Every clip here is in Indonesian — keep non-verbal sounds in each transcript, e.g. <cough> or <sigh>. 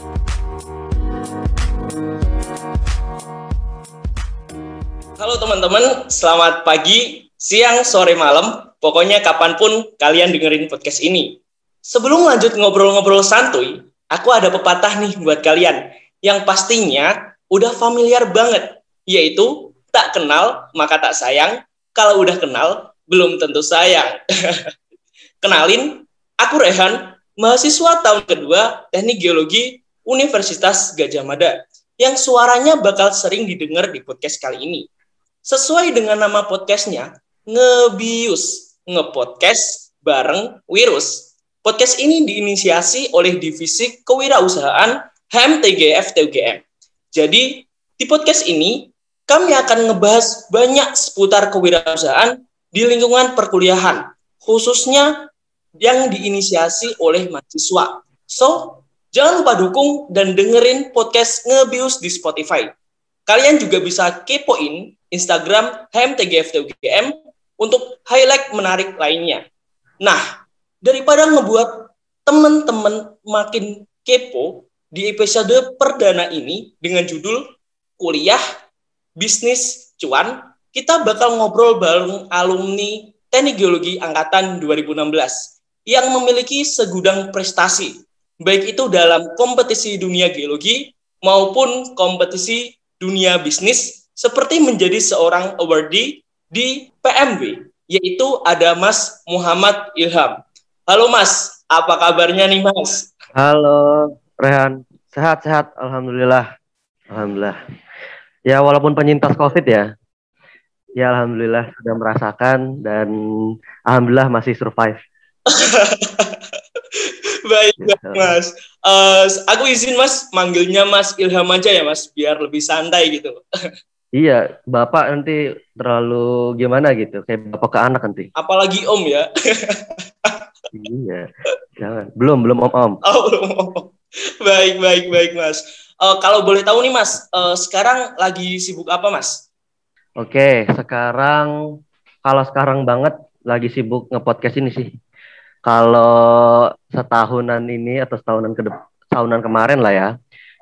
Halo teman-teman, selamat pagi, siang, sore, malam, pokoknya kapan pun kalian dengerin podcast ini. Sebelum lanjut ngobrol-ngobrol santuy, aku ada pepatah nih buat kalian yang pastinya udah familiar banget, yaitu tak kenal maka tak sayang, kalau udah kenal belum tentu sayang. <laughs> Kenalin, aku Rehan, mahasiswa tahun kedua Teknik Geologi Universitas Gajah Mada, yang suaranya bakal sering didengar di podcast kali ini. Sesuai dengan nama podcastnya, Ngebius, ngepodcast bareng virus. Podcast ini diinisiasi oleh Divisi Kewirausahaan HMTGF TUGM. Jadi, di podcast ini, kami akan ngebahas banyak seputar kewirausahaan di lingkungan perkuliahan, khususnya yang diinisiasi oleh mahasiswa. So, jangan lupa dukung dan dengerin podcast Ngebius di Spotify. Kalian juga bisa kepoin Instagram HMTGFTUGM untuk highlight menarik lainnya. Nah, daripada ngebuat teman-teman makin kepo di episode perdana ini dengan judul Kuliah Bisnis Cuan, kita bakal ngobrol bareng alumni Teknik Geologi Angkatan 2016 yang memiliki segudang prestasi, baik itu dalam kompetisi dunia geologi maupun kompetisi dunia bisnis seperti menjadi seorang awardee di PMB, yaitu ada Mas Muhammad Ilham. Halo Mas, apa kabarnya nih Mas? Halo Rehan, sehat-sehat, Alhamdulillah. Alhamdulillah. Ya walaupun penyintas COVID ya, ya Alhamdulillah sudah merasakan dan Alhamdulillah masih survive. <laughs> Baik, Mas. Uh, aku izin Mas, manggilnya Mas Ilham aja ya Mas, biar lebih santai gitu. Iya, bapak nanti terlalu gimana gitu, kayak bapak ke anak nanti. Apalagi om ya. iya, jangan. Belum, belum om om. Oh, belum om. Baik, baik, baik mas. Uh, kalau boleh tahu nih mas, uh, sekarang lagi sibuk apa mas? Oke, sekarang kalau sekarang banget lagi sibuk ngepodcast ini sih. Kalau setahunan ini atau setahunan ke tahunan kemarin lah ya,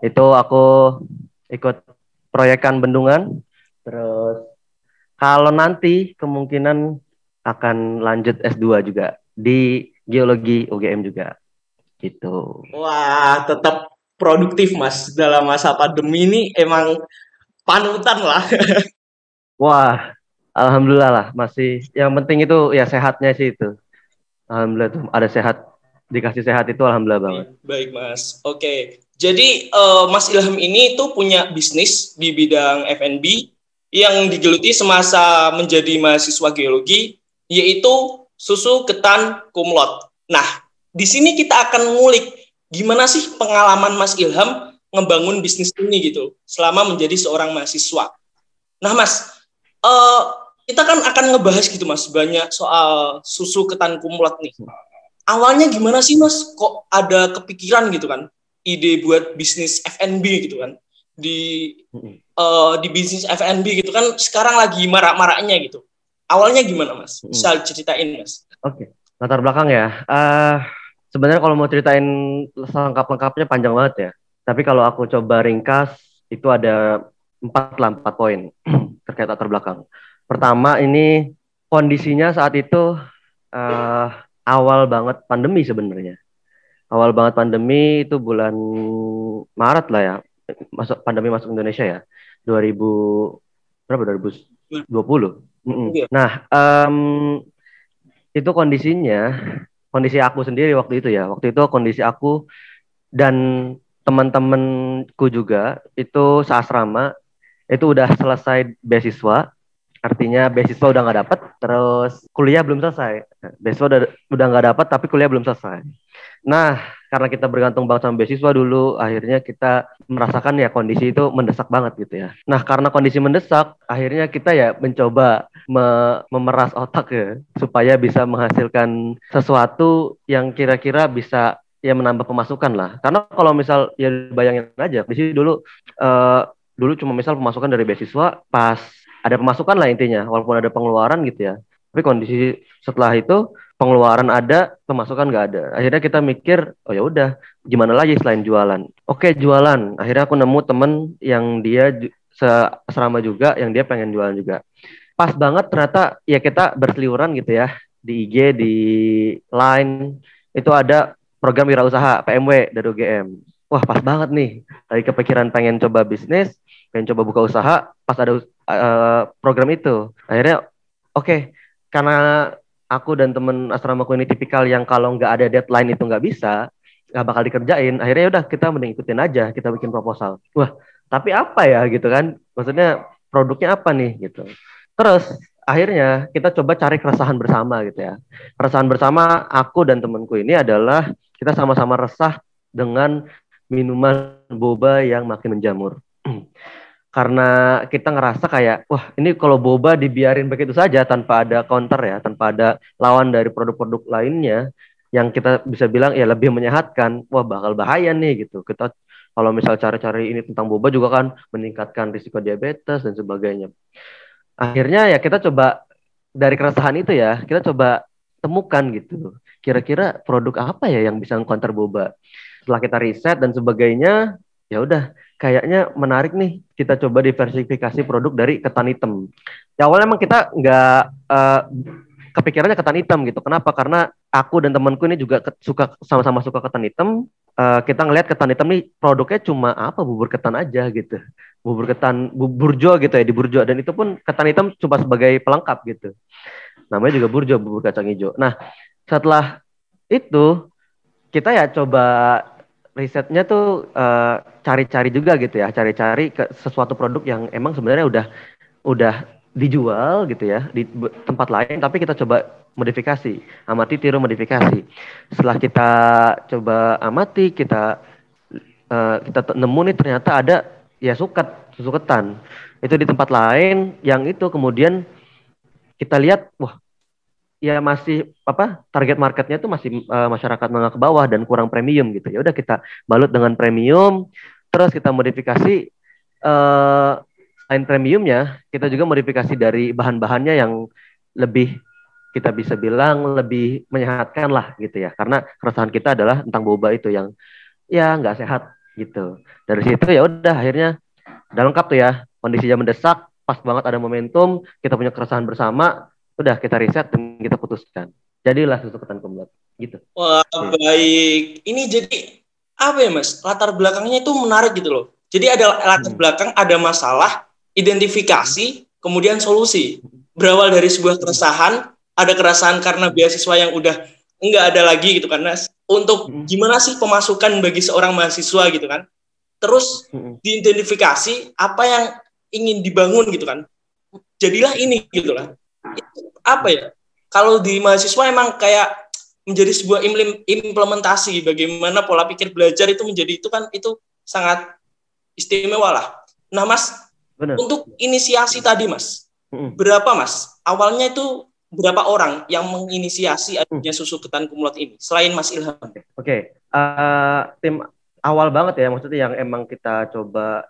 itu aku ikut proyekan bendungan. Terus kalau nanti kemungkinan akan lanjut S2 juga di geologi UGM juga. Gitu. Wah, tetap produktif Mas dalam masa pandemi ini emang panutan lah. <laughs> Wah, alhamdulillah lah masih yang penting itu ya sehatnya sih itu. Alhamdulillah tuh ada sehat dikasih sehat itu alhamdulillah banget. Baik, Mas. Oke. Jadi uh, Mas Ilham ini tuh punya bisnis di bidang F&B yang digeluti semasa menjadi mahasiswa geologi yaitu susu ketan kumlot. Nah, di sini kita akan ngulik gimana sih pengalaman Mas Ilham ngebangun bisnis ini gitu selama menjadi seorang mahasiswa. Nah, Mas, uh, kita kan akan ngebahas gitu Mas banyak soal susu ketan kumlot nih. Awalnya gimana sih Mas? Kok ada kepikiran gitu kan? Ide buat bisnis F&B gitu kan? Di uh, di bisnis F&B gitu kan sekarang lagi marak-maraknya gitu. Awalnya gimana mas? Bisa ceritain mas. Oke okay. latar belakang ya. Uh, sebenarnya kalau mau ceritain lengkap-lengkapnya panjang banget ya. Tapi kalau aku coba ringkas itu ada empat lah empat poin <clears throat> terkait latar belakang pertama ini kondisinya saat itu uh, awal banget pandemi sebenarnya. Awal banget pandemi itu bulan Maret lah ya. Masuk pandemi masuk Indonesia ya. 2000 berapa? 2020 mm -mm. nah um, itu kondisinya kondisi aku sendiri waktu itu ya. Waktu itu kondisi aku dan teman-temanku juga itu seasrama itu udah selesai beasiswa artinya beasiswa udah nggak dapat terus kuliah belum selesai beasiswa udah udah nggak dapat tapi kuliah belum selesai Nah, karena kita bergantung banget sama beasiswa dulu, akhirnya kita merasakan ya kondisi itu mendesak banget gitu ya. Nah, karena kondisi mendesak, akhirnya kita ya mencoba me memeras otak ya, supaya bisa menghasilkan sesuatu yang kira-kira bisa ya menambah pemasukan lah. Karena kalau misal ya bayangin aja, di sini dulu uh, dulu cuma misal pemasukan dari beasiswa pas ada pemasukan lah intinya, walaupun ada pengeluaran gitu ya. Tapi kondisi setelah itu pengeluaran ada, pemasukan nggak ada. Akhirnya kita mikir, oh ya udah, gimana lagi selain jualan? Oke jualan. Akhirnya aku nemu temen yang dia serama juga, yang dia pengen jualan juga. Pas banget ternyata ya kita berseliuran gitu ya di IG, di Line itu ada program wirausaha PMW dari UGM. Wah pas banget nih, lagi kepikiran pengen coba bisnis, pengen coba buka usaha, pas ada uh, program itu. Akhirnya oke, okay, karena aku dan temen asramaku ini tipikal yang kalau nggak ada deadline itu nggak bisa, nggak bakal dikerjain. Akhirnya ya udah kita mending ikutin aja, kita bikin proposal. Wah, tapi apa ya gitu kan? Maksudnya produknya apa nih gitu. Terus akhirnya kita coba cari keresahan bersama gitu ya. Keresahan bersama aku dan temanku ini adalah kita sama-sama resah dengan minuman boba yang makin menjamur. <clears throat> karena kita ngerasa kayak wah ini kalau boba dibiarin begitu saja tanpa ada counter ya tanpa ada lawan dari produk-produk lainnya yang kita bisa bilang ya lebih menyehatkan wah bakal bahaya nih gitu. Kita kalau misal cari-cari ini tentang boba juga kan meningkatkan risiko diabetes dan sebagainya. Akhirnya ya kita coba dari keresahan itu ya kita coba temukan gitu kira-kira produk apa ya yang bisa counter boba. Setelah kita riset dan sebagainya ya udah kayaknya menarik nih kita coba diversifikasi produk dari ketan hitam. Ya awalnya emang kita nggak uh, kepikirannya ketan hitam gitu. Kenapa? Karena aku dan temanku ini juga suka sama-sama suka ketan hitam. Uh, kita ngelihat ketan hitam nih produknya cuma apa bubur ketan aja gitu. Bubur ketan bubur burjo gitu ya di burjo dan itu pun ketan hitam cuma sebagai pelengkap gitu. Namanya juga burjo bubur kacang hijau. Nah, setelah itu kita ya coba risetnya tuh eh, cari-cari juga gitu ya, cari-cari ke sesuatu produk yang emang sebenarnya udah udah dijual gitu ya di tempat lain, tapi kita coba modifikasi, amati tiru modifikasi. Setelah kita coba amati, kita uh, kita nemu nih ternyata ada ya suket, susu ketan. Itu di tempat lain yang itu kemudian kita lihat, wah ya masih apa target marketnya itu masih uh, masyarakat menengah ke bawah dan kurang premium gitu. Ya udah kita balut dengan premium terus kita modifikasi uh, selain premiumnya kita juga modifikasi dari bahan-bahannya yang lebih kita bisa bilang lebih menyehatkan lah gitu ya. Karena keresahan kita adalah tentang boba itu yang ya nggak sehat gitu. Dari situ ya udah akhirnya udah lengkap tuh ya. Kondisinya mendesak pas banget ada momentum kita punya keresahan bersama udah kita riset dan kita putuskan. Jadilah susu ketan kumlot gitu. Wah ya. baik. Ini jadi apa ya mas? Latar belakangnya itu menarik gitu loh. Jadi ada latar hmm. belakang ada masalah identifikasi kemudian solusi. Berawal dari sebuah keresahan ada keresahan karena beasiswa yang udah enggak ada lagi gitu karena untuk hmm. gimana sih pemasukan bagi seorang mahasiswa gitu kan? Terus hmm. diidentifikasi apa yang ingin dibangun gitu kan? Jadilah ini gitu lah apa ya kalau di mahasiswa emang kayak menjadi sebuah implementasi bagaimana pola pikir belajar itu menjadi itu kan itu sangat istimewa lah. Nah mas, Bener. untuk inisiasi tadi mas, mm berapa mas? Awalnya itu berapa orang yang menginisiasi adanya susu ketan kumlot ini selain Mas Ilham? Oke, okay. uh, eh, tim awal banget ya maksudnya yang emang kita coba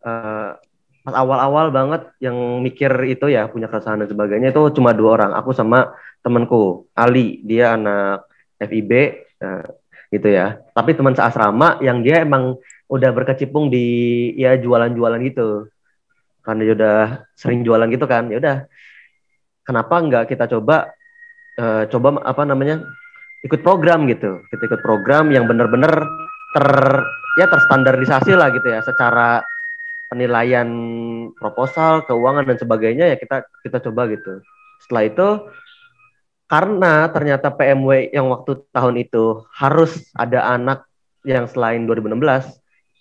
uh, pas awal-awal banget yang mikir itu ya punya keresahan dan sebagainya itu cuma dua orang aku sama temanku Ali. Dia anak FIB uh, gitu ya. Tapi teman seasrama yang dia emang udah berkecimpung di ya jualan-jualan gitu. Karena dia udah sering jualan gitu kan ya udah. Kenapa nggak kita coba uh, coba apa namanya ikut program gitu. Kita ikut program yang benar-benar ter ya terstandarisasi lah gitu ya secara penilaian proposal, keuangan dan sebagainya ya kita kita coba gitu. Setelah itu karena ternyata PMW yang waktu tahun itu harus ada anak yang selain 2016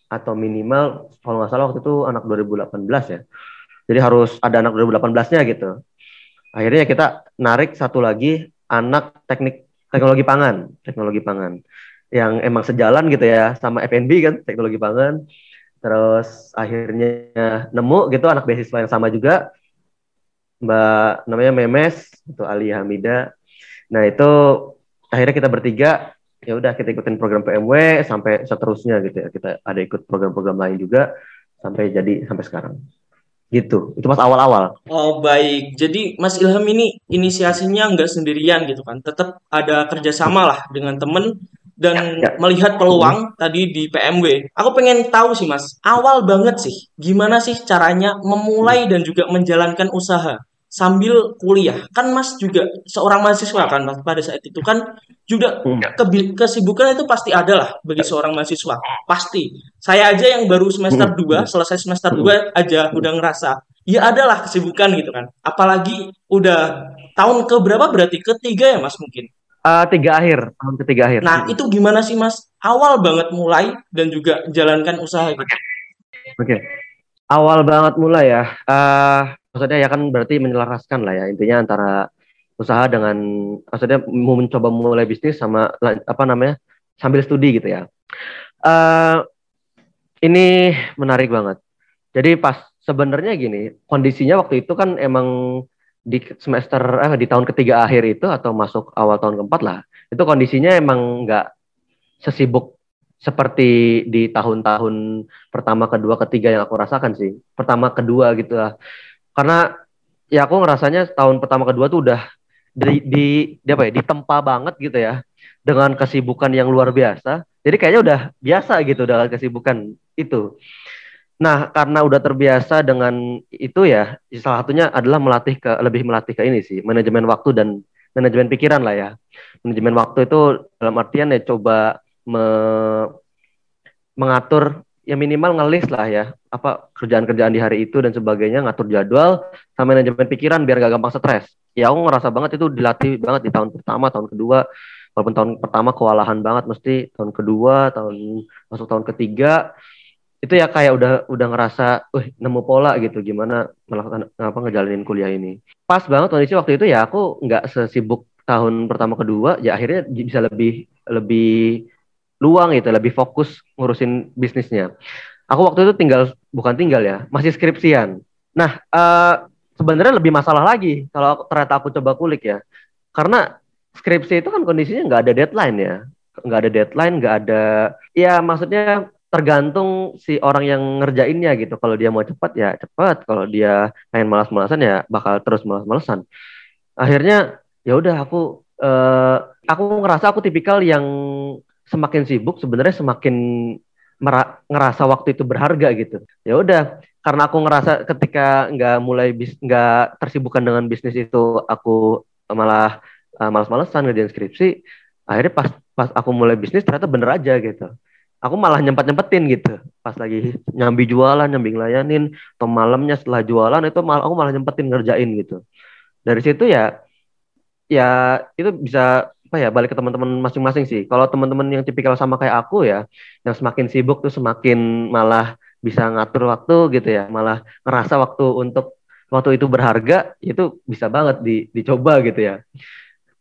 atau minimal kalau nggak salah waktu itu anak 2018 ya. Jadi harus ada anak 2018-nya gitu. Akhirnya kita narik satu lagi anak teknik teknologi pangan, teknologi pangan yang emang sejalan gitu ya sama FNB kan teknologi pangan terus akhirnya nemu gitu anak beasiswa yang sama juga. Mbak namanya Memes itu Ali Hamida. Nah itu akhirnya kita bertiga ya udah kita ikutin program PMW sampai seterusnya gitu ya. Kita ada ikut program-program lain juga sampai jadi sampai sekarang. Gitu. Itu pas awal-awal. Oh baik. Jadi Mas Ilham ini inisiasinya nggak sendirian gitu kan? Tetap ada kerjasama lah dengan temen dan ya, ya. melihat peluang hmm. tadi di PMW aku pengen tahu sih Mas awal banget sih gimana sih caranya memulai dan juga menjalankan usaha sambil kuliah kan Mas juga seorang mahasiswa kan Mas pada saat itu kan juga hmm. ke kesibukan itu pasti ada lah bagi seorang mahasiswa pasti saya aja yang baru semester 2 hmm. selesai semester 2 aja udah ngerasa ya adalah kesibukan gitu kan apalagi udah tahun ke berapa berarti ketiga ya Mas mungkin uh, tiga akhir tahun ketiga akhir nah itu gimana sih Mas awal banget mulai dan juga jalankan usaha gitu oke okay. awal banget mulai ya uh, maksudnya ya kan berarti menyelaraskan lah ya intinya antara usaha dengan maksudnya mau mencoba mulai bisnis sama apa namanya sambil studi gitu ya. Uh, ini menarik banget. Jadi pas sebenarnya gini kondisinya waktu itu kan emang di semester eh, di tahun ketiga akhir itu atau masuk awal tahun keempat lah itu kondisinya emang nggak sesibuk seperti di tahun-tahun pertama kedua ketiga yang aku rasakan sih. Pertama kedua gitu lah. Karena ya aku ngerasanya tahun pertama kedua tuh udah di, di, di apa ya ditempa banget gitu ya dengan kesibukan yang luar biasa. Jadi kayaknya udah biasa gitu dengan kesibukan itu nah karena udah terbiasa dengan itu ya salah satunya adalah melatih ke lebih melatih ke ini sih manajemen waktu dan manajemen pikiran lah ya. Manajemen waktu itu dalam artian ya coba me, mengatur ya minimal ngelis lah ya apa kerjaan-kerjaan di hari itu dan sebagainya ngatur jadwal sama manajemen pikiran biar gak gampang stres. Ya aku ngerasa banget itu dilatih banget di tahun pertama tahun kedua walaupun tahun pertama kewalahan banget mesti tahun kedua tahun masuk tahun ketiga itu ya kayak udah udah ngerasa uh nemu pola gitu. Gimana melakukan apa ngejalanin kuliah ini. Pas banget kondisi waktu itu ya aku nggak sesibuk tahun pertama kedua ya akhirnya bisa lebih lebih luang gitu lebih fokus ngurusin bisnisnya. Aku waktu itu tinggal bukan tinggal ya masih skripsian. Nah uh, sebenarnya lebih masalah lagi kalau ternyata aku coba kulik ya. Karena skripsi itu kan kondisinya nggak ada deadline ya. Nggak ada deadline nggak ada ya maksudnya tergantung si orang yang ngerjainnya gitu kalau dia mau cepat ya cepat kalau dia pengen malas-malasan ya bakal terus malas-malasan akhirnya ya udah aku uh, aku ngerasa aku tipikal yang semakin sibuk sebenarnya semakin ngerasa waktu itu berharga gitu. Ya udah, karena aku ngerasa ketika nggak mulai nggak tersibukkan dengan bisnis itu aku malah uh, malas-malesan ngerjain skripsi. Akhirnya pas pas aku mulai bisnis ternyata bener aja gitu. Aku malah nyempet-nyempetin gitu. Pas lagi nyambi jualan, nyambi ngelayanin, atau malamnya setelah jualan itu malah aku malah nyempetin ngerjain gitu. Dari situ ya ya itu bisa apa ya balik ke teman-teman masing-masing sih. Kalau teman-teman yang tipikal sama kayak aku ya, yang semakin sibuk tuh semakin malah bisa ngatur waktu gitu ya, malah ngerasa waktu untuk waktu itu berharga itu bisa banget di, dicoba gitu ya.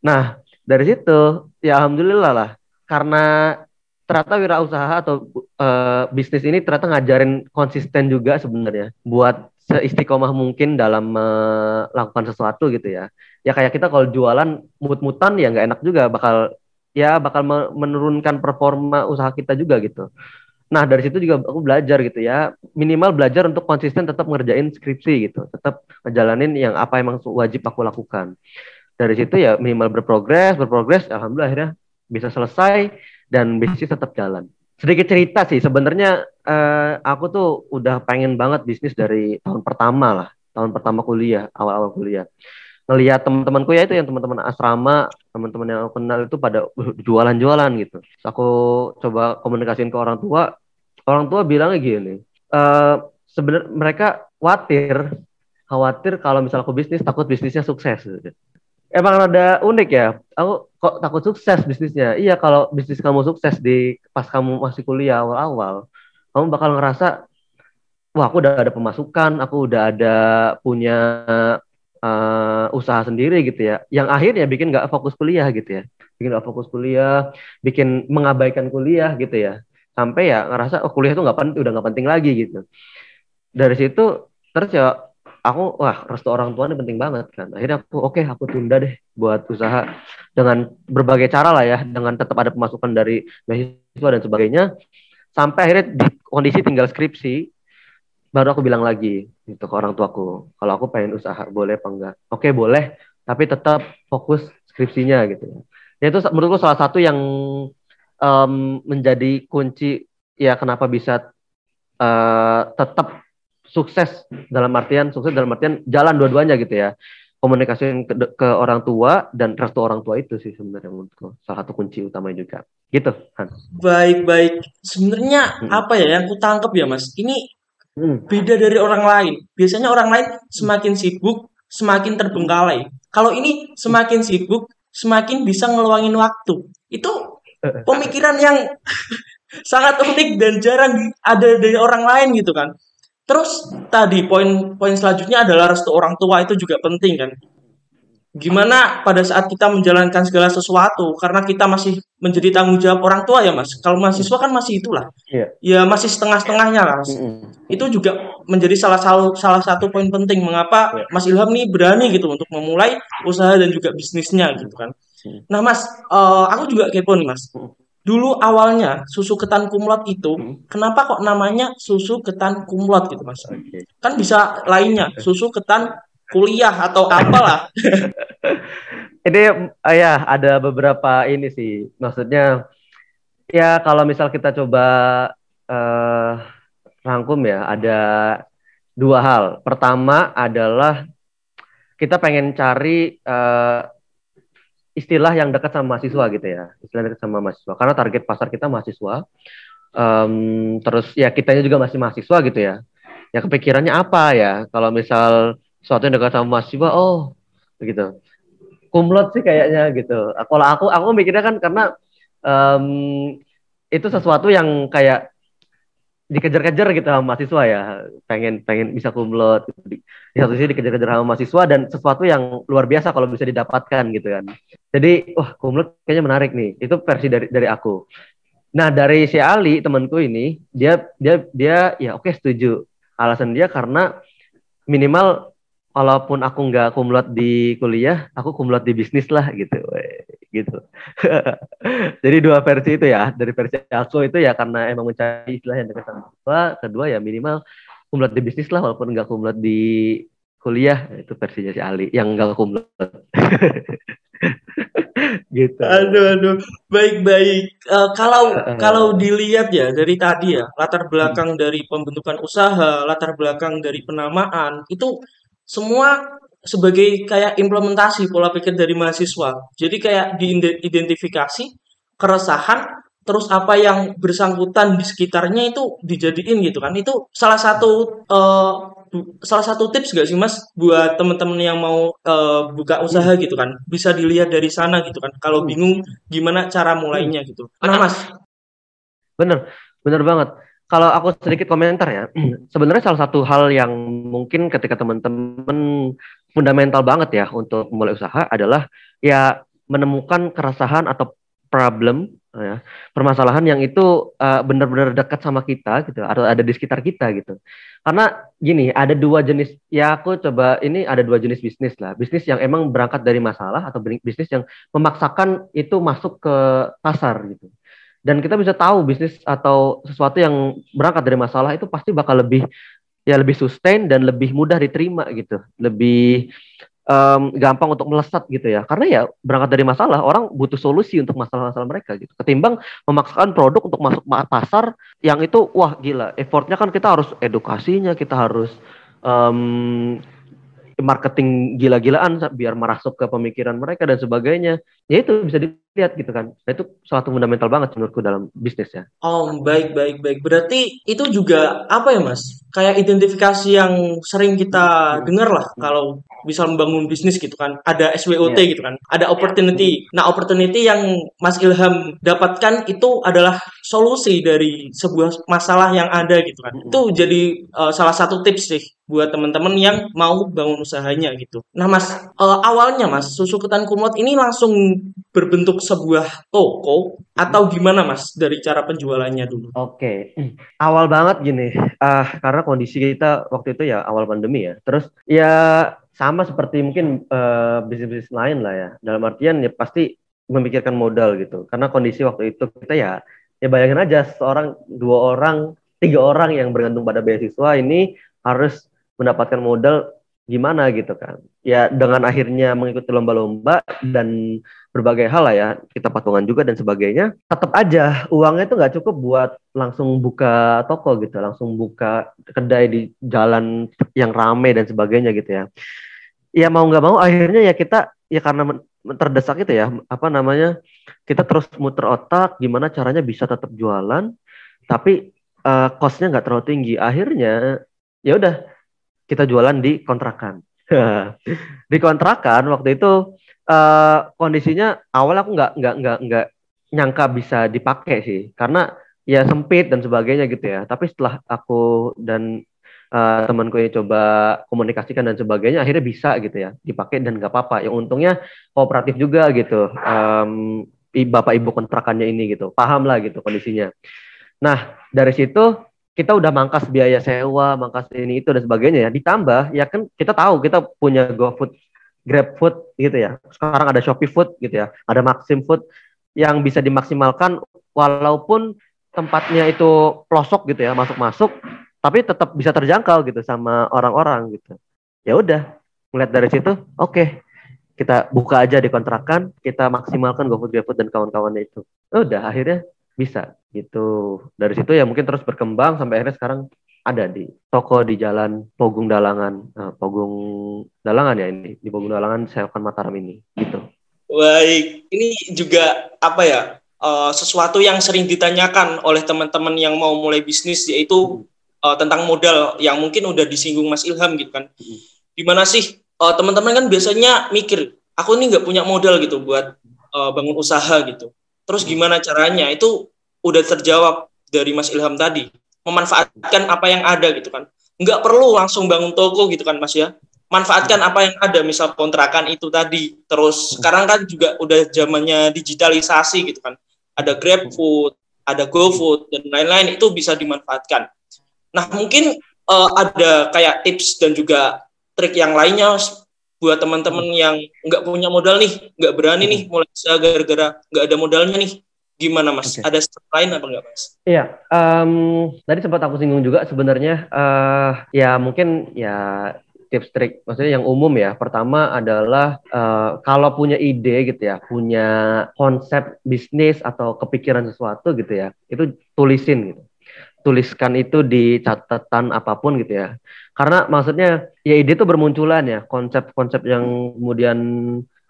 Nah dari situ ya alhamdulillah lah karena ternyata wirausaha atau uh, bisnis ini ternyata ngajarin konsisten juga sebenarnya buat seistiqomah mungkin dalam melakukan sesuatu gitu ya. Ya kayak kita kalau jualan mut-mutan ya nggak enak juga bakal ya bakal menurunkan performa usaha kita juga gitu. Nah dari situ juga aku belajar gitu ya minimal belajar untuk konsisten tetap ngerjain skripsi gitu, tetap ngejalanin yang apa yang wajib aku lakukan. Dari situ ya minimal berprogres, berprogres, alhamdulillah akhirnya bisa selesai dan bisnis tetap jalan. Sedikit cerita sih sebenarnya uh, aku tuh udah pengen banget bisnis dari tahun pertama lah. Tahun pertama kuliah awal-awal kuliah. Ngelihat teman-temanku ya itu yang teman-teman asrama teman-teman yang aku kenal itu pada jualan-jualan gitu. Terus aku coba komunikasiin ke orang tua. Orang tua bilangnya gini uh, sebenarnya mereka khawatir khawatir kalau misalnya aku bisnis takut bisnisnya sukses gitu emang ada unik ya. Aku kok takut sukses bisnisnya. Iya kalau bisnis kamu sukses di pas kamu masih kuliah awal-awal, kamu bakal ngerasa wah aku udah ada pemasukan, aku udah ada punya uh, usaha sendiri gitu ya. Yang akhirnya bikin nggak fokus kuliah gitu ya. Bikin nggak fokus kuliah, bikin mengabaikan kuliah gitu ya. Sampai ya ngerasa oh kuliah itu nggak penting, udah nggak penting lagi gitu. Dari situ terus ya aku wah restu orang tua ini penting banget kan. Akhirnya aku oke okay, aku tunda deh buat usaha dengan berbagai cara lah ya dengan tetap ada pemasukan dari mahasiswa dan sebagainya. Sampai akhirnya di kondisi tinggal skripsi baru aku bilang lagi gitu ke orang tuaku kalau aku pengen usaha boleh apa enggak? Oke boleh tapi tetap fokus skripsinya gitu ya. Itu menurutku salah satu yang um, menjadi kunci ya kenapa bisa uh, tetap sukses dalam artian sukses dalam artian jalan dua-duanya gitu ya. Komunikasi ke, ke orang tua dan restu orang tua itu sih sebenarnya menurutku. Salah satu kunci utama juga. Gitu Han. baik baik sebenarnya hmm. apa ya yang ku tangkap ya mas? Ini hmm. beda dari orang lain. Biasanya orang lain semakin sibuk semakin terbengkalai. Kalau ini semakin sibuk semakin bisa ngeluangin waktu. Itu <laughs> pemikiran yang <laughs> sangat unik dan jarang ada dari orang lain gitu kan Terus tadi poin poin selanjutnya adalah restu orang tua itu juga penting kan. Gimana pada saat kita menjalankan segala sesuatu karena kita masih menjadi tanggung jawab orang tua ya mas. Kalau mahasiswa kan masih itulah, yeah. ya masih setengah-setengahnya lah mas. Mm. Itu juga menjadi salah satu salah satu poin penting mengapa yeah. Mas Ilham nih berani gitu untuk memulai usaha dan juga bisnisnya gitu kan. Nah mas, uh, aku juga kepo nih mas dulu awalnya susu ketan kumlot itu hmm. kenapa kok namanya susu ketan kumlot gitu mas okay. kan bisa lainnya susu ketan kuliah atau apalah <laughs> ini uh, ya ada beberapa ini sih maksudnya ya kalau misal kita coba uh, rangkum ya ada dua hal pertama adalah kita pengen cari uh, istilah yang dekat sama mahasiswa gitu ya. Istilah dekat sama mahasiswa. Karena target pasar kita mahasiswa um, terus ya kitanya juga masih mahasiswa gitu ya. Ya kepikirannya apa ya? Kalau misal sesuatu yang dekat sama mahasiswa oh begitu. Kumlot sih kayaknya gitu. Kalau aku aku mikirnya kan karena um, itu sesuatu yang kayak dikejar-kejar gitu sama mahasiswa ya. Pengen pengen bisa kumlot gitu. Di, di satu sisi dikejar-kejar sama mahasiswa dan sesuatu yang luar biasa kalau bisa didapatkan gitu kan. Jadi wah kumlot kayaknya menarik nih. Itu versi dari dari aku. Nah dari si Ali temanku ini dia dia dia ya oke setuju. Alasan dia karena minimal walaupun aku nggak kumlot di kuliah, aku kumlot di bisnis lah gitu, gitu. <laughs> Jadi dua versi itu ya, dari versi aku itu ya karena emang mencari istilah yang dekat sama kedua ya minimal kumlot di bisnis lah walaupun nggak kumlot di kuliah, itu versinya si Ali yang nggak kumlot. <laughs> gitu. Aduh aduh, baik baik. Uh, kalau uh, kalau dilihat ya dari tadi ya latar belakang hmm. dari pembentukan usaha, latar belakang dari penamaan itu semua sebagai kayak implementasi pola pikir dari mahasiswa. Jadi kayak diidentifikasi keresahan terus apa yang bersangkutan di sekitarnya itu dijadiin gitu kan. Itu salah satu uh, salah satu tips gak sih Mas buat teman-teman yang mau uh, buka usaha gitu kan. Bisa dilihat dari sana gitu kan. Kalau bingung gimana cara mulainya gitu. Nah, Mas. Bener, bener banget kalau aku sedikit komentar ya, <clears throat> sebenarnya salah satu hal yang mungkin ketika teman-teman fundamental banget ya untuk mulai usaha adalah ya menemukan keresahan atau problem ya. Permasalahan yang itu uh, benar-benar dekat sama kita gitu atau ada di sekitar kita gitu. Karena gini ada dua jenis ya aku coba ini ada dua jenis bisnis lah. Bisnis yang emang berangkat dari masalah atau bisnis yang memaksakan itu masuk ke pasar gitu. Dan kita bisa tahu bisnis atau sesuatu yang berangkat dari masalah itu pasti bakal lebih ya lebih sustain dan lebih mudah diterima gitu. Lebih um, gampang untuk melesat gitu ya karena ya berangkat dari masalah orang butuh solusi untuk masalah-masalah mereka gitu ketimbang memaksakan produk untuk masuk pasar yang itu wah gila effortnya kan kita harus edukasinya kita harus um, marketing gila-gilaan biar merasuk ke pemikiran mereka dan sebagainya. Ya itu bisa dilihat gitu kan. Nah, itu suatu fundamental banget menurutku dalam bisnis ya. Oh, baik baik baik. Berarti itu juga apa ya, Mas? Kayak identifikasi yang sering kita dengar lah kalau bisa membangun bisnis gitu kan. Ada SWOT yeah. gitu kan. Ada opportunity. Nah, opportunity yang Mas Ilham dapatkan itu adalah solusi dari sebuah masalah yang ada gitu kan. Itu jadi uh, salah satu tips sih buat teman-teman yang mau bangun usahanya gitu. Nah, Mas, uh, awalnya Mas, susu ketan kumlot ini langsung berbentuk sebuah toko atau gimana Mas dari cara penjualannya dulu? Oke. Awal banget gini. Uh, karena kondisi kita waktu itu ya awal pandemi ya. Terus ya sama seperti mungkin uh, bisnis-bisnis lain lah ya. Dalam artian ya pasti memikirkan modal gitu. Karena kondisi waktu itu kita ya ya bayangin aja seorang, dua orang, tiga orang yang bergantung pada beasiswa ini harus mendapatkan modal gimana gitu kan. Ya dengan akhirnya mengikuti lomba-lomba dan berbagai hal lah ya, kita patungan juga dan sebagainya, tetap aja uangnya itu nggak cukup buat langsung buka toko gitu, langsung buka kedai di jalan yang rame dan sebagainya gitu ya. Ya mau nggak mau akhirnya ya kita ya karena terdesak itu ya, apa namanya, kita terus muter otak gimana caranya bisa tetap jualan, tapi uh, costnya nggak terlalu tinggi. Akhirnya ya udah kita jualan di kontrakan. <laughs> di kontrakan waktu itu uh, kondisinya awal aku nggak nggak nggak nggak nyangka bisa dipakai sih karena ya sempit dan sebagainya gitu ya. Tapi setelah aku dan uh, temanku ini coba komunikasikan dan sebagainya akhirnya bisa gitu ya dipakai dan nggak apa-apa. Yang untungnya kooperatif juga gitu. Um, bapak ibu kontrakannya ini gitu paham lah gitu kondisinya. Nah dari situ kita udah mangkas biaya sewa, mangkas ini itu dan sebagainya ya. Ditambah ya kan kita tahu kita punya GoFood, GrabFood gitu ya. Sekarang ada Shopee Food gitu ya. Ada Maxim Food yang bisa dimaksimalkan walaupun tempatnya itu pelosok gitu ya, masuk-masuk tapi tetap bisa terjangkau gitu sama orang-orang gitu. Ya udah, melihat dari situ, oke. Okay, kita buka aja di kontrakan, kita maksimalkan GoFood, GrabFood dan kawan-kawannya itu. Udah, akhirnya bisa gitu dari situ ya mungkin terus berkembang sampai akhirnya sekarang ada di toko di jalan Pogung Dalangan. Nah, Pogung Dalangan ya ini di Pogung Dalangan Selokan Mataram ini gitu. Baik. Ini juga apa ya? Uh, sesuatu yang sering ditanyakan oleh teman-teman yang mau mulai bisnis yaitu uh, tentang modal yang mungkin udah disinggung Mas Ilham gitu kan. Gimana sih? Uh, teman-teman kan biasanya mikir aku ini nggak punya modal gitu buat uh, bangun usaha gitu. Terus gimana caranya? Itu udah terjawab dari Mas Ilham tadi. Memanfaatkan apa yang ada gitu kan. Nggak perlu langsung bangun toko gitu kan Mas ya. Manfaatkan apa yang ada, misal kontrakan itu tadi. Terus sekarang kan juga udah zamannya digitalisasi gitu kan. Ada GrabFood, ada GoFood, dan lain-lain itu bisa dimanfaatkan. Nah mungkin uh, ada kayak tips dan juga trik yang lainnya buat teman-teman yang nggak punya modal nih, nggak berani nih mulai gara-gara nggak ada modalnya nih, gimana mas? Okay. Ada step lain apa nggak mas? Iya, um, tadi sempat aku singgung juga sebenarnya, uh, ya mungkin ya tips trik, maksudnya yang umum ya. Pertama adalah uh, kalau punya ide gitu ya, punya konsep bisnis atau kepikiran sesuatu gitu ya, itu tulisin gitu tuliskan itu di catatan apa pun gitu ya. Karena maksudnya ya ide itu bermunculan ya, konsep-konsep yang kemudian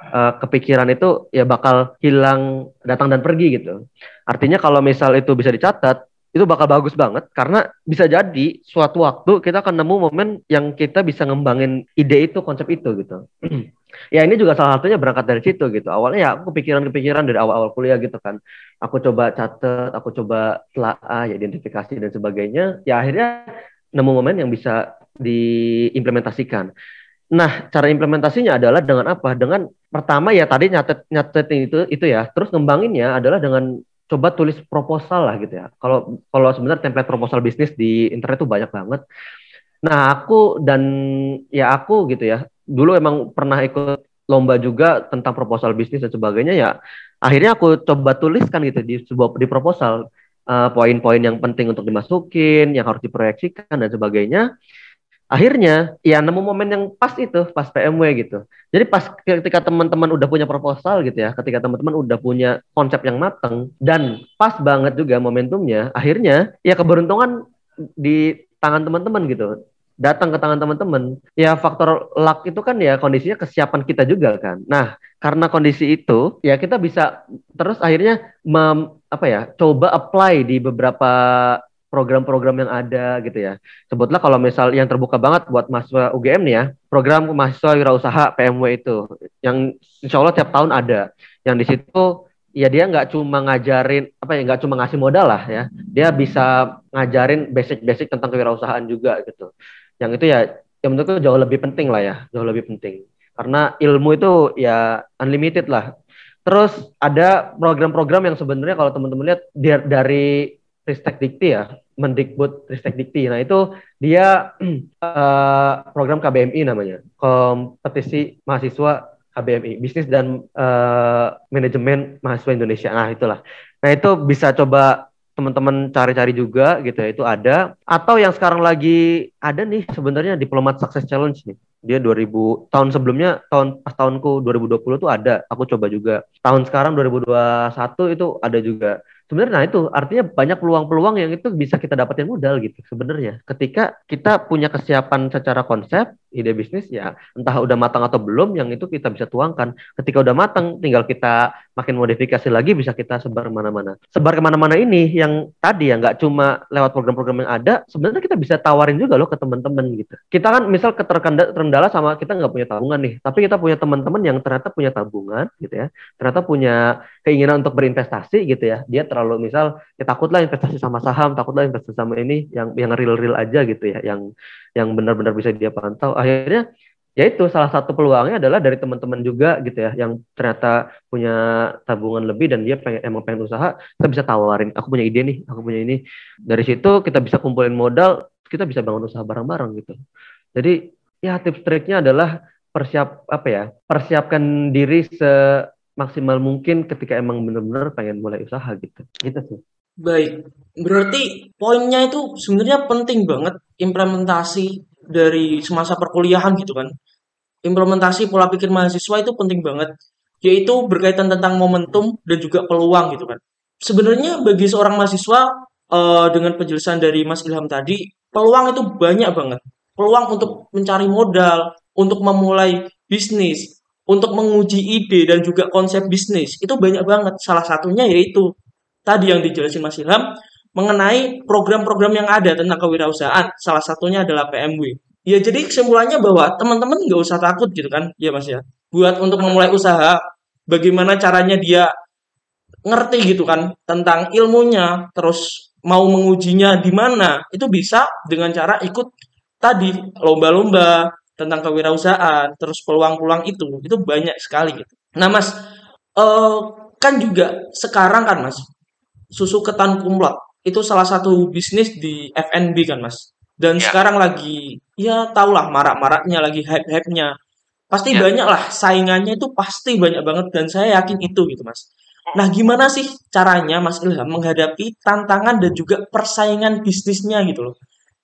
uh, kepikiran itu ya bakal hilang, datang dan pergi gitu. Artinya kalau misal itu bisa dicatat, itu bakal bagus banget karena bisa jadi suatu waktu kita akan nemu momen yang kita bisa ngembangin ide itu, konsep itu gitu. <clears throat> ya ini juga salah satunya berangkat dari situ gitu. Awalnya ya aku kepikiran-kepikiran dari awal-awal kuliah gitu kan. Aku coba catet, aku coba telah ya identifikasi dan sebagainya. Ya akhirnya nemu momen yang bisa diimplementasikan. Nah, cara implementasinya adalah dengan apa? Dengan pertama ya tadi nyatet nyatetin itu itu ya. Terus ngembanginnya adalah dengan coba tulis proposal lah gitu ya. Kalau kalau sebenarnya template proposal bisnis di internet tuh banyak banget. Nah, aku dan ya aku gitu ya dulu emang pernah ikut lomba juga tentang proposal bisnis dan sebagainya ya akhirnya aku coba tuliskan gitu di sebuah di proposal uh, poin-poin yang penting untuk dimasukin yang harus diproyeksikan dan sebagainya akhirnya ya nemu momen yang pas itu pas PMW gitu jadi pas ketika teman-teman udah punya proposal gitu ya ketika teman-teman udah punya konsep yang matang dan pas banget juga momentumnya akhirnya ya keberuntungan di tangan teman-teman gitu datang ke tangan teman-teman, ya faktor luck itu kan ya kondisinya kesiapan kita juga kan. Nah, karena kondisi itu, ya kita bisa terus akhirnya mem, apa ya, coba apply di beberapa program-program yang ada gitu ya. Sebutlah kalau misal yang terbuka banget buat mahasiswa UGM nih ya, program mahasiswa wirausaha PMW itu, yang insya Allah tiap tahun ada. Yang di situ ya dia nggak cuma ngajarin apa ya nggak cuma ngasih modal lah ya dia bisa ngajarin basic-basic tentang kewirausahaan juga gitu yang itu ya yang menurutku jauh lebih penting lah ya jauh lebih penting karena ilmu itu ya unlimited lah terus ada program-program yang sebenarnya kalau teman-teman lihat dari Ristek Dikti ya Mendikbud Ristek Dikti nah itu dia uh, <clears throat> program KBMI namanya. Kompetisi mahasiswa KBMI bisnis dan uh, manajemen mahasiswa Indonesia. Nah itulah. Nah itu bisa coba teman-teman cari-cari juga gitu ya itu ada. Atau yang sekarang lagi ada nih sebenarnya diplomat success challenge nih. Dia 2000 tahun sebelumnya tahun pas tahunku 2020 tuh ada. Aku coba juga. Tahun sekarang 2021 itu ada juga sebenarnya nah itu artinya banyak peluang-peluang yang itu bisa kita dapetin modal gitu sebenarnya. Ketika kita punya kesiapan secara konsep ide bisnis ya entah udah matang atau belum yang itu kita bisa tuangkan. Ketika udah matang tinggal kita makin modifikasi lagi bisa kita sebar ke mana-mana. Sebar ke mana-mana ini yang tadi ya nggak cuma lewat program-program yang ada sebenarnya kita bisa tawarin juga loh ke teman-teman gitu. Kita kan misal keterkendala sama kita nggak punya tabungan nih tapi kita punya teman-teman yang ternyata punya tabungan gitu ya ternyata punya keinginan untuk berinvestasi gitu ya dia terlalu misal ya takutlah investasi sama saham, takutlah investasi sama ini yang yang real-real aja gitu ya, yang yang benar-benar bisa dia pantau. Akhirnya ya itu salah satu peluangnya adalah dari teman-teman juga gitu ya yang ternyata punya tabungan lebih dan dia pengen emang pengen usaha kita bisa tawarin aku punya ide nih aku punya ini dari situ kita bisa kumpulin modal kita bisa bangun usaha bareng-bareng gitu jadi ya tips triknya adalah persiap apa ya persiapkan diri se maksimal mungkin ketika emang benar-benar pengen mulai usaha gitu. Gitu sih. Baik, berarti poinnya itu sebenarnya penting banget implementasi dari semasa perkuliahan gitu kan. Implementasi pola pikir mahasiswa itu penting banget, yaitu berkaitan tentang momentum dan juga peluang gitu kan. Sebenarnya bagi seorang mahasiswa uh, dengan penjelasan dari Mas Ilham tadi, peluang itu banyak banget. Peluang untuk mencari modal, untuk memulai bisnis, untuk menguji ide dan juga konsep bisnis itu banyak banget. Salah satunya yaitu tadi yang dijelasin Mas Ilham mengenai program-program yang ada tentang kewirausahaan. Salah satunya adalah PMW. Ya jadi kesimpulannya bahwa teman-teman nggak usah takut gitu kan, ya Mas ya. Buat untuk memulai usaha, bagaimana caranya dia ngerti gitu kan tentang ilmunya, terus mau mengujinya di mana, itu bisa dengan cara ikut tadi lomba-lomba, tentang kewirausahaan, terus peluang-peluang itu, itu banyak sekali gitu. Nah mas, uh, kan juga sekarang kan mas, susu ketan kumlot itu salah satu bisnis di FNB kan mas. Dan ya. sekarang lagi, ya tau lah marak-maraknya, lagi hype-hype-nya. Pasti ya. banyak lah, saingannya itu pasti banyak banget dan saya yakin itu gitu mas. Nah gimana sih caranya Mas Ilham menghadapi tantangan dan juga persaingan bisnisnya gitu loh.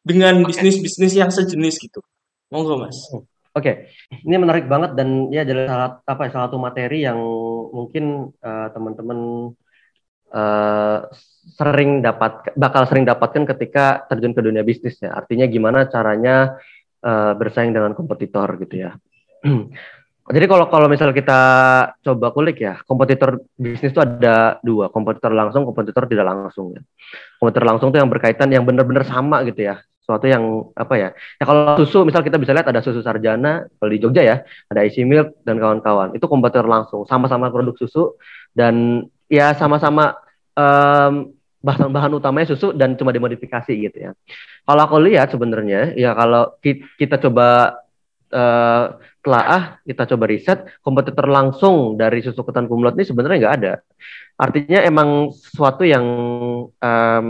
Dengan bisnis-bisnis yang sejenis gitu. Monggo Mas. Oke, okay. ini menarik banget dan ya jadi salah apa ya, salah satu materi yang mungkin uh, teman-teman uh, sering dapat bakal sering dapatkan ketika terjun ke dunia bisnis ya. Artinya gimana caranya uh, bersaing dengan kompetitor gitu ya. <clears throat> Jadi kalau kalau misal kita coba kulik ya, kompetitor bisnis itu ada dua, kompetitor langsung, kompetitor tidak langsung ya. Kompetitor langsung itu yang berkaitan yang benar-benar sama gitu ya, sesuatu yang apa ya ya kalau susu misal kita bisa lihat ada susu sarjana kalau di Jogja ya ada isi milk dan kawan-kawan itu kompetitor langsung sama-sama produk susu dan ya sama-sama um, bahan-bahan utamanya susu dan cuma dimodifikasi gitu ya kalau aku lihat sebenarnya ya kalau kita coba uh, telaah kita coba riset kompetitor langsung dari susu ketan kumlot ini sebenarnya nggak ada artinya emang sesuatu yang um,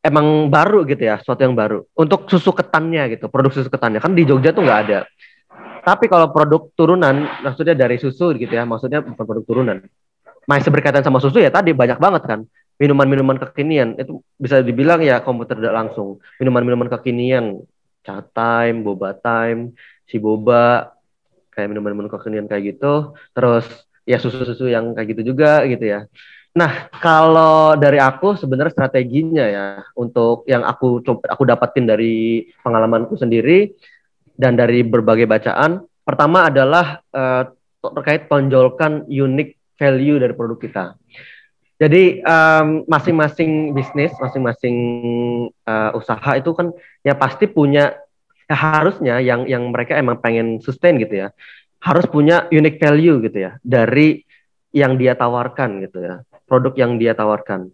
emang baru gitu ya, sesuatu yang baru. Untuk susu ketannya gitu, produk susu ketannya kan di Jogja tuh nggak ada. Tapi kalau produk turunan, maksudnya dari susu gitu ya, maksudnya bukan produk turunan. Masih berkaitan sama susu ya tadi banyak banget kan. Minuman-minuman kekinian itu bisa dibilang ya komputer tidak langsung. Minuman-minuman kekinian, chat time, boba time, si boba, kayak minuman-minuman kekinian kayak gitu. Terus ya susu-susu yang kayak gitu juga gitu ya. Nah, kalau dari aku sebenarnya strateginya ya untuk yang aku coba aku dapatin dari pengalamanku sendiri dan dari berbagai bacaan, pertama adalah uh, terkait tonjolkan unique value dari produk kita. Jadi masing masing-masing bisnis, masing-masing uh, usaha itu kan ya pasti punya ya harusnya yang yang mereka emang pengen sustain gitu ya, harus punya unique value gitu ya dari yang dia tawarkan gitu ya produk yang dia tawarkan.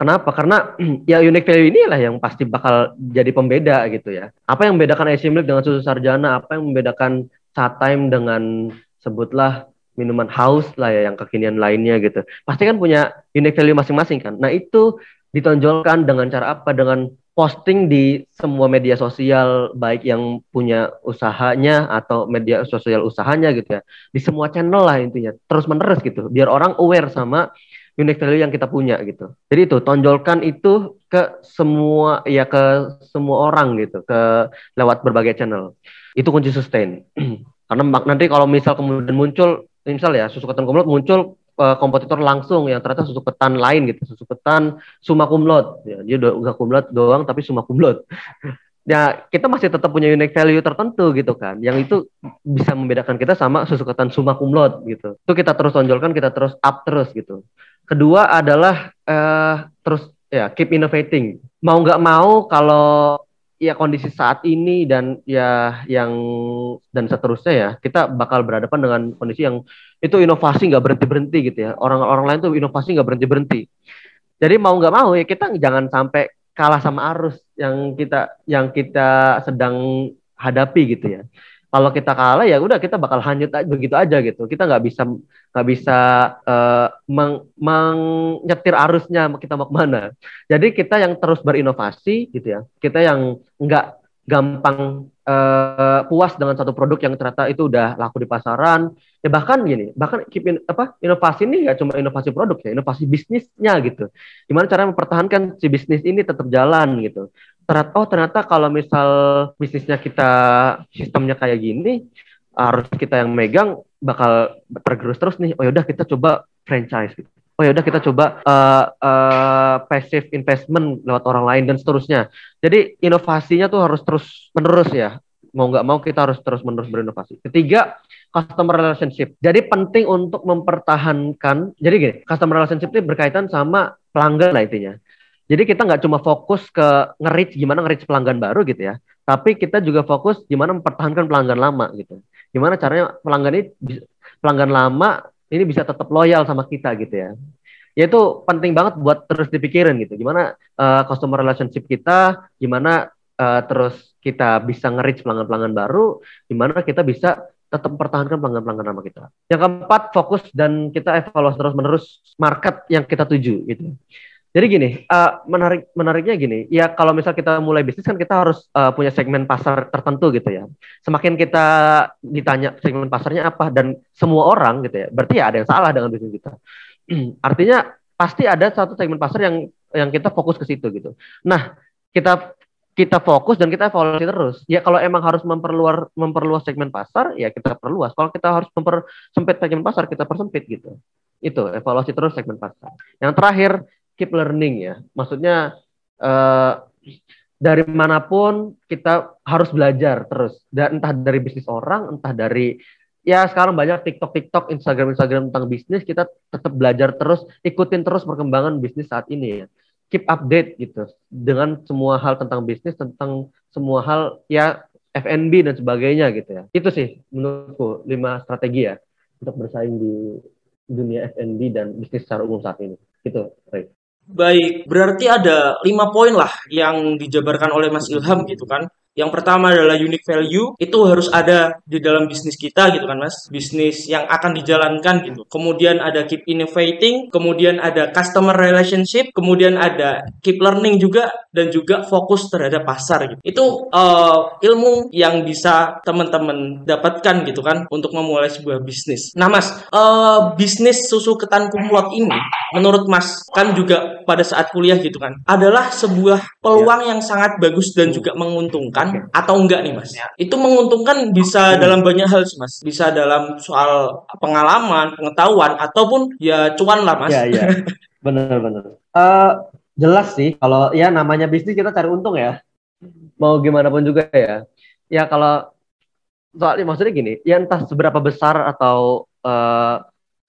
Kenapa? Karena <clears throat> ya unique value inilah yang pasti bakal jadi pembeda gitu ya. Apa yang membedakan ice milk dengan susu sarjana? Apa yang membedakan saat time dengan sebutlah minuman haus lah ya yang kekinian lainnya gitu. Pasti kan punya unique value masing-masing kan. Nah itu ditonjolkan dengan cara apa? Dengan posting di semua media sosial baik yang punya usahanya atau media sosial usahanya gitu ya. Di semua channel lah intinya. Terus menerus gitu. Biar orang aware sama unique value yang kita punya gitu. Jadi itu tonjolkan itu ke semua ya ke semua orang gitu, ke lewat berbagai channel. Itu kunci sustain. <clears throat> Karena nanti kalau misal kemudian muncul misal ya susu ketan kumlot muncul uh, kompetitor langsung yang ternyata susu ketan lain gitu, susu ketan summa kumlot. Ya, dia udah kumlot doang tapi summa kumlot. <laughs> ya kita masih tetap punya unique value tertentu gitu kan yang itu bisa membedakan kita sama susu ketan summa cum laude gitu itu kita terus tonjolkan kita terus up terus gitu kedua adalah uh, terus ya keep innovating mau nggak mau kalau ya kondisi saat ini dan ya yang dan seterusnya ya kita bakal berhadapan dengan kondisi yang itu inovasi nggak berhenti berhenti gitu ya orang-orang lain tuh inovasi nggak berhenti berhenti jadi mau nggak mau ya kita jangan sampai kalah sama arus yang kita yang kita sedang hadapi gitu ya. Kalau kita kalah ya udah kita bakal hanyut begitu aja gitu. Kita nggak bisa nggak bisa uh, meng, menyetir arusnya kita mau ke mana. Jadi kita yang terus berinovasi gitu ya. Kita yang nggak gampang uh, puas dengan satu produk yang ternyata itu udah laku di pasaran. Ya bahkan gini, bahkan keep in, apa inovasi ini nggak cuma inovasi produk ya, inovasi bisnisnya gitu. Gimana cara mempertahankan si bisnis ini tetap jalan gitu. Ternyata oh ternyata kalau misal bisnisnya kita sistemnya kayak gini, harus kita yang megang bakal tergerus terus nih. Oh yaudah kita coba franchise gitu oh ya udah kita coba uh, uh, passive investment lewat orang lain dan seterusnya. Jadi inovasinya tuh harus terus menerus ya. Mau nggak mau kita harus terus menerus berinovasi. Ketiga, customer relationship. Jadi penting untuk mempertahankan. Jadi gini, customer relationship ini berkaitan sama pelanggan lah intinya. Jadi kita nggak cuma fokus ke nge gimana nge pelanggan baru gitu ya, tapi kita juga fokus gimana mempertahankan pelanggan lama gitu. Gimana caranya pelanggan ini pelanggan lama ini bisa tetap loyal sama kita gitu ya. Ya itu penting banget buat terus dipikirin gitu. Gimana uh, customer relationship kita gimana uh, terus kita bisa nge-reach pelanggan-pelanggan baru gimana kita bisa tetap mempertahankan pelanggan-pelanggan lama kita. Yang keempat fokus dan kita evaluasi terus menerus market yang kita tuju gitu jadi gini, uh, menarik menariknya gini, ya kalau misal kita mulai bisnis kan kita harus uh, punya segmen pasar tertentu gitu ya. Semakin kita ditanya segmen pasarnya apa dan semua orang gitu ya, berarti ya ada yang salah dengan bisnis kita. <clears throat> Artinya pasti ada satu segmen pasar yang yang kita fokus ke situ gitu. Nah, kita kita fokus dan kita evaluasi terus. Ya kalau emang harus memperluas memperluas segmen pasar, ya kita perluas. Kalau kita harus mempersempit segmen pasar, kita persempit gitu. Itu evaluasi terus segmen pasar. Yang terakhir keep learning ya. Maksudnya uh, dari mana pun kita harus belajar terus. Dan entah dari bisnis orang, entah dari ya sekarang banyak TikTok, TikTok, Instagram, Instagram tentang bisnis. Kita tetap belajar terus, ikutin terus perkembangan bisnis saat ini ya. Keep update gitu dengan semua hal tentang bisnis, tentang semua hal ya FNB dan sebagainya gitu ya. Itu sih menurutku lima strategi ya untuk bersaing di dunia FNB dan bisnis secara umum saat ini. Gitu, Ray. Baik, berarti ada lima poin lah yang dijabarkan oleh Mas Ilham gitu kan. Yang pertama adalah unique value, itu harus ada di dalam bisnis kita gitu kan mas. Bisnis yang akan dijalankan gitu. Kemudian ada keep innovating, kemudian ada customer relationship, kemudian ada keep learning juga, dan juga fokus terhadap pasar gitu. Itu uh, ilmu yang bisa teman-teman dapatkan gitu kan untuk memulai sebuah bisnis. Nah mas, uh, bisnis susu ketan kumlot ini menurut mas kan juga pada saat kuliah gitu kan adalah sebuah peluang ya. yang sangat bagus dan juga menguntungkan menguntungkan atau enggak nih mas? Ya. Itu menguntungkan bisa hmm. dalam banyak hal sih mas. Bisa dalam soal pengalaman, pengetahuan ataupun ya cuan lah mas. <laughs> Iya iya. Benar-benar. Uh, eh, jelas sih kalau ya namanya bisnis kita cari untung ya. Mau gimana pun juga ya. Ya kalau soalnya maksudnya gini, ya entah seberapa besar atau uh,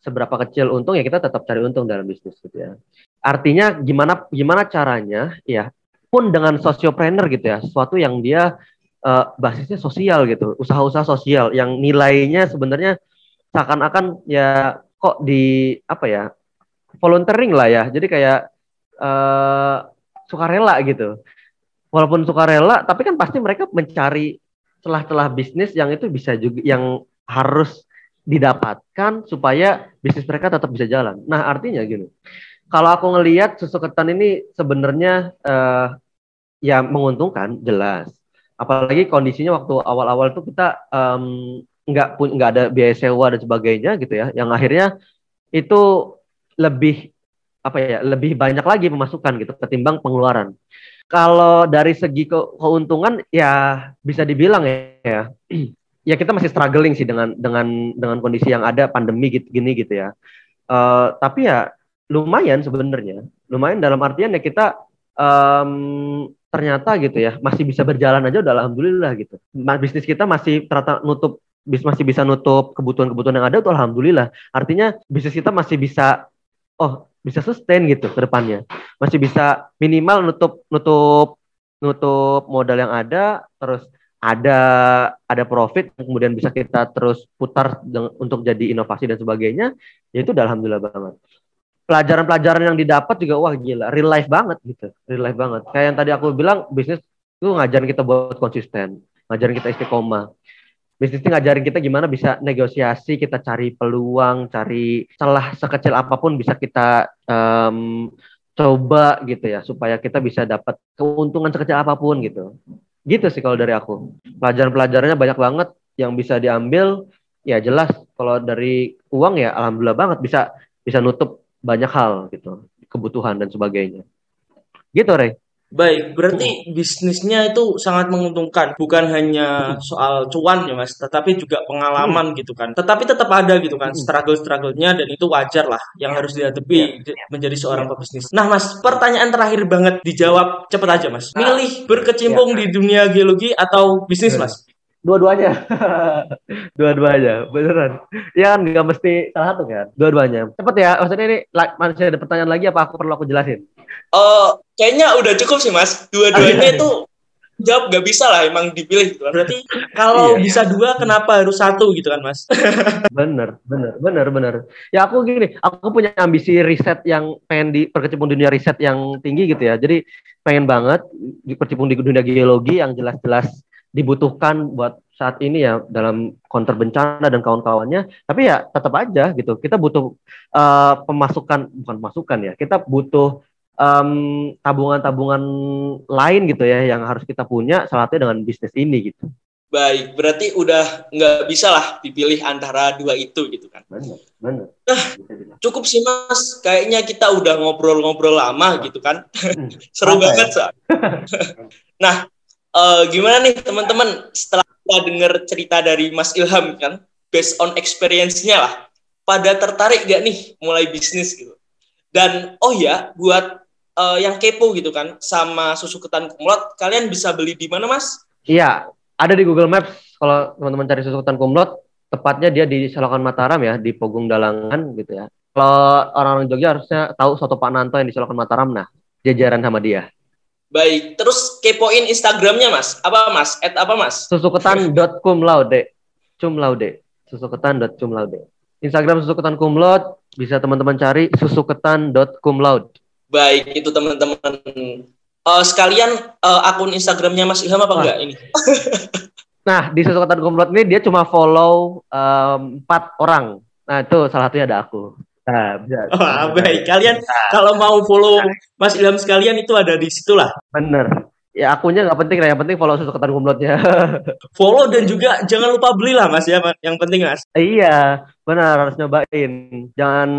seberapa kecil untung ya kita tetap cari untung dalam bisnis gitu ya. Artinya gimana gimana caranya ya pun dengan sosiopreneur gitu ya, sesuatu yang dia uh, basisnya sosial gitu, usaha-usaha sosial yang nilainya sebenarnya seakan-akan ya kok di apa ya volunteering lah ya, jadi kayak uh, sukarela gitu. Walaupun sukarela, tapi kan pasti mereka mencari celah-celah bisnis yang itu bisa juga yang harus didapatkan supaya bisnis mereka tetap bisa jalan. Nah artinya gini, kalau aku ngelihat susu ketan ini sebenarnya uh, ya menguntungkan jelas. Apalagi kondisinya waktu awal-awal itu kita um, nggak pun nggak ada biaya sewa dan sebagainya gitu ya. Yang akhirnya itu lebih apa ya lebih banyak lagi pemasukan gitu ketimbang pengeluaran. Kalau dari segi ke keuntungan ya bisa dibilang ya, ya <clears throat> ya kita masih struggling sih dengan dengan dengan kondisi yang ada pandemi gitu gini gitu ya. Uh, tapi ya lumayan sebenarnya, lumayan dalam artian ya kita um, ternyata gitu ya masih bisa berjalan aja udah alhamdulillah gitu. Bisnis kita masih ternyata nutup bis masih bisa nutup kebutuhan-kebutuhan yang ada tuh alhamdulillah. Artinya bisnis kita masih bisa oh bisa sustain gitu ke depannya. Masih bisa minimal nutup nutup nutup modal yang ada terus ada ada profit kemudian bisa kita terus putar untuk jadi inovasi dan sebagainya ya itu udah alhamdulillah banget pelajaran-pelajaran yang didapat juga wah gila real life banget gitu real life banget kayak yang tadi aku bilang bisnis itu ngajarin kita buat konsisten ngajarin kita istiqomah bisnis ini ngajarin kita gimana bisa negosiasi kita cari peluang cari celah sekecil apa pun bisa kita um, coba gitu ya supaya kita bisa dapat keuntungan sekecil apa pun gitu Gitu sih kalau dari aku. Pelajaran-pelajarannya banyak banget yang bisa diambil. Ya jelas kalau dari uang ya alhamdulillah banget bisa bisa nutup banyak hal gitu, kebutuhan dan sebagainya. Gitu, Rey. Baik, berarti bisnisnya itu sangat menguntungkan, bukan hanya soal cuan ya mas, tetapi juga pengalaman hmm. gitu kan. Tetapi tetap ada gitu kan hmm. struggle-strugglenya dan itu wajar lah yang harus dihadapi ya. menjadi seorang ya. pebisnis. Nah mas, pertanyaan terakhir banget dijawab cepet aja mas. Milih berkecimpung ya. di dunia geologi atau bisnis mas? Dua-duanya, <laughs> dua-duanya, beneran. Ya kan nggak mesti salah satu kan, dua-duanya. Cepet ya, maksudnya ini masih ada pertanyaan lagi apa aku perlu aku jelasin? uh, kayaknya udah cukup sih mas. Dua-duanya itu jawab gak bisa lah emang dipilih gitu kan. Berarti <laughs> kalau iya. bisa dua kenapa harus satu gitu kan mas? <laughs> bener, bener, bener, bener. Ya aku gini, aku punya ambisi riset yang pengen di perkecimpung dunia riset yang tinggi gitu ya. Jadi pengen banget berkecimpung di dunia geologi yang jelas-jelas dibutuhkan buat saat ini ya dalam counter bencana dan kawan-kawannya. Tapi ya tetap aja gitu. Kita butuh uh, pemasukan bukan pemasukan ya. Kita butuh tabungan-tabungan um, lain gitu ya yang harus kita punya salah satunya dengan bisnis ini gitu. Baik, berarti udah nggak bisa lah dipilih antara dua itu gitu kan? Benar, benar. Nah, cukup sih mas, kayaknya kita udah ngobrol-ngobrol lama gitu kan? Hmm, <laughs> Seru banget ya? <laughs> nah, uh, gimana nih teman-teman setelah kita dengar cerita dari Mas Ilham kan, based on experience-nya lah, pada tertarik gak nih mulai bisnis gitu? Dan oh ya, buat uh, yang kepo gitu kan sama susu ketan kumlot, kalian bisa beli di mana, Mas? Iya, ada di Google Maps. Kalau teman-teman cari susu ketan kumlot, tepatnya dia di Selokan Mataram ya, di Pogung Dalangan gitu ya. Kalau orang-orang Jogja harusnya tahu soto Pak Nanto yang di Selokan Mataram, nah jajaran sama dia. Baik, terus kepoin Instagramnya mas, apa mas? At apa mas? Susuketan.kumlaude, cumlaude, susuketan.cumlaude. Instagram susuketan kumlot bisa teman-teman cari susuketan.kumlaud. Baik, itu teman-teman. Uh, sekalian uh, akun Instagramnya Mas Ilham apa enggak ini? <laughs> nah, di Sesuatu Komplot ini dia cuma follow empat um, orang. Nah, itu salah satunya ada aku. Nah. Oh, baik. Kalian nah. kalau mau follow Mas Ilham sekalian itu ada di situ lah. Bener. Ya akunnya nggak penting lah yang penting follow susu ketan kumlotnya <laughs> follow dan juga jangan lupa beli lah mas ya yang penting mas. Iya benar harus nyobain. Jangan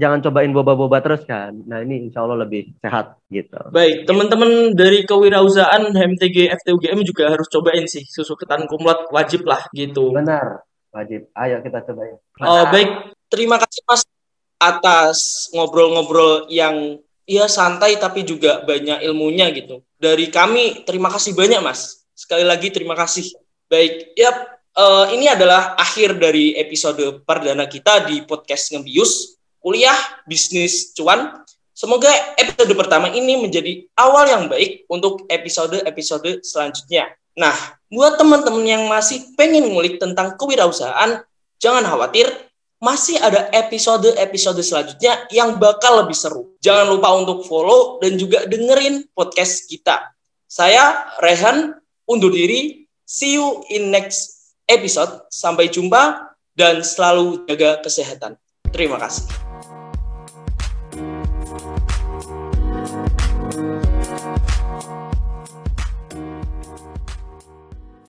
jangan cobain boba-boba terus kan. Nah ini insya Allah lebih sehat gitu. Baik teman-teman dari kewirausahaan HMTG FTUGM juga harus cobain sih susu ketan kumlot wajib lah gitu. Benar wajib. Ayo kita cobain. Oh baik. Terima kasih mas atas ngobrol-ngobrol yang ya santai tapi juga banyak ilmunya gitu dari kami terima kasih banyak Mas. Sekali lagi terima kasih. Baik, ya uh, ini adalah akhir dari episode perdana kita di podcast Ngebius, kuliah bisnis cuan. Semoga episode pertama ini menjadi awal yang baik untuk episode-episode selanjutnya. Nah, buat teman-teman yang masih pengen ngulik tentang kewirausahaan, jangan khawatir, masih ada episode-episode selanjutnya yang bakal lebih seru. Jangan lupa untuk follow dan juga dengerin podcast kita. Saya Rehan undur diri. See you in next episode. Sampai jumpa dan selalu jaga kesehatan. Terima kasih.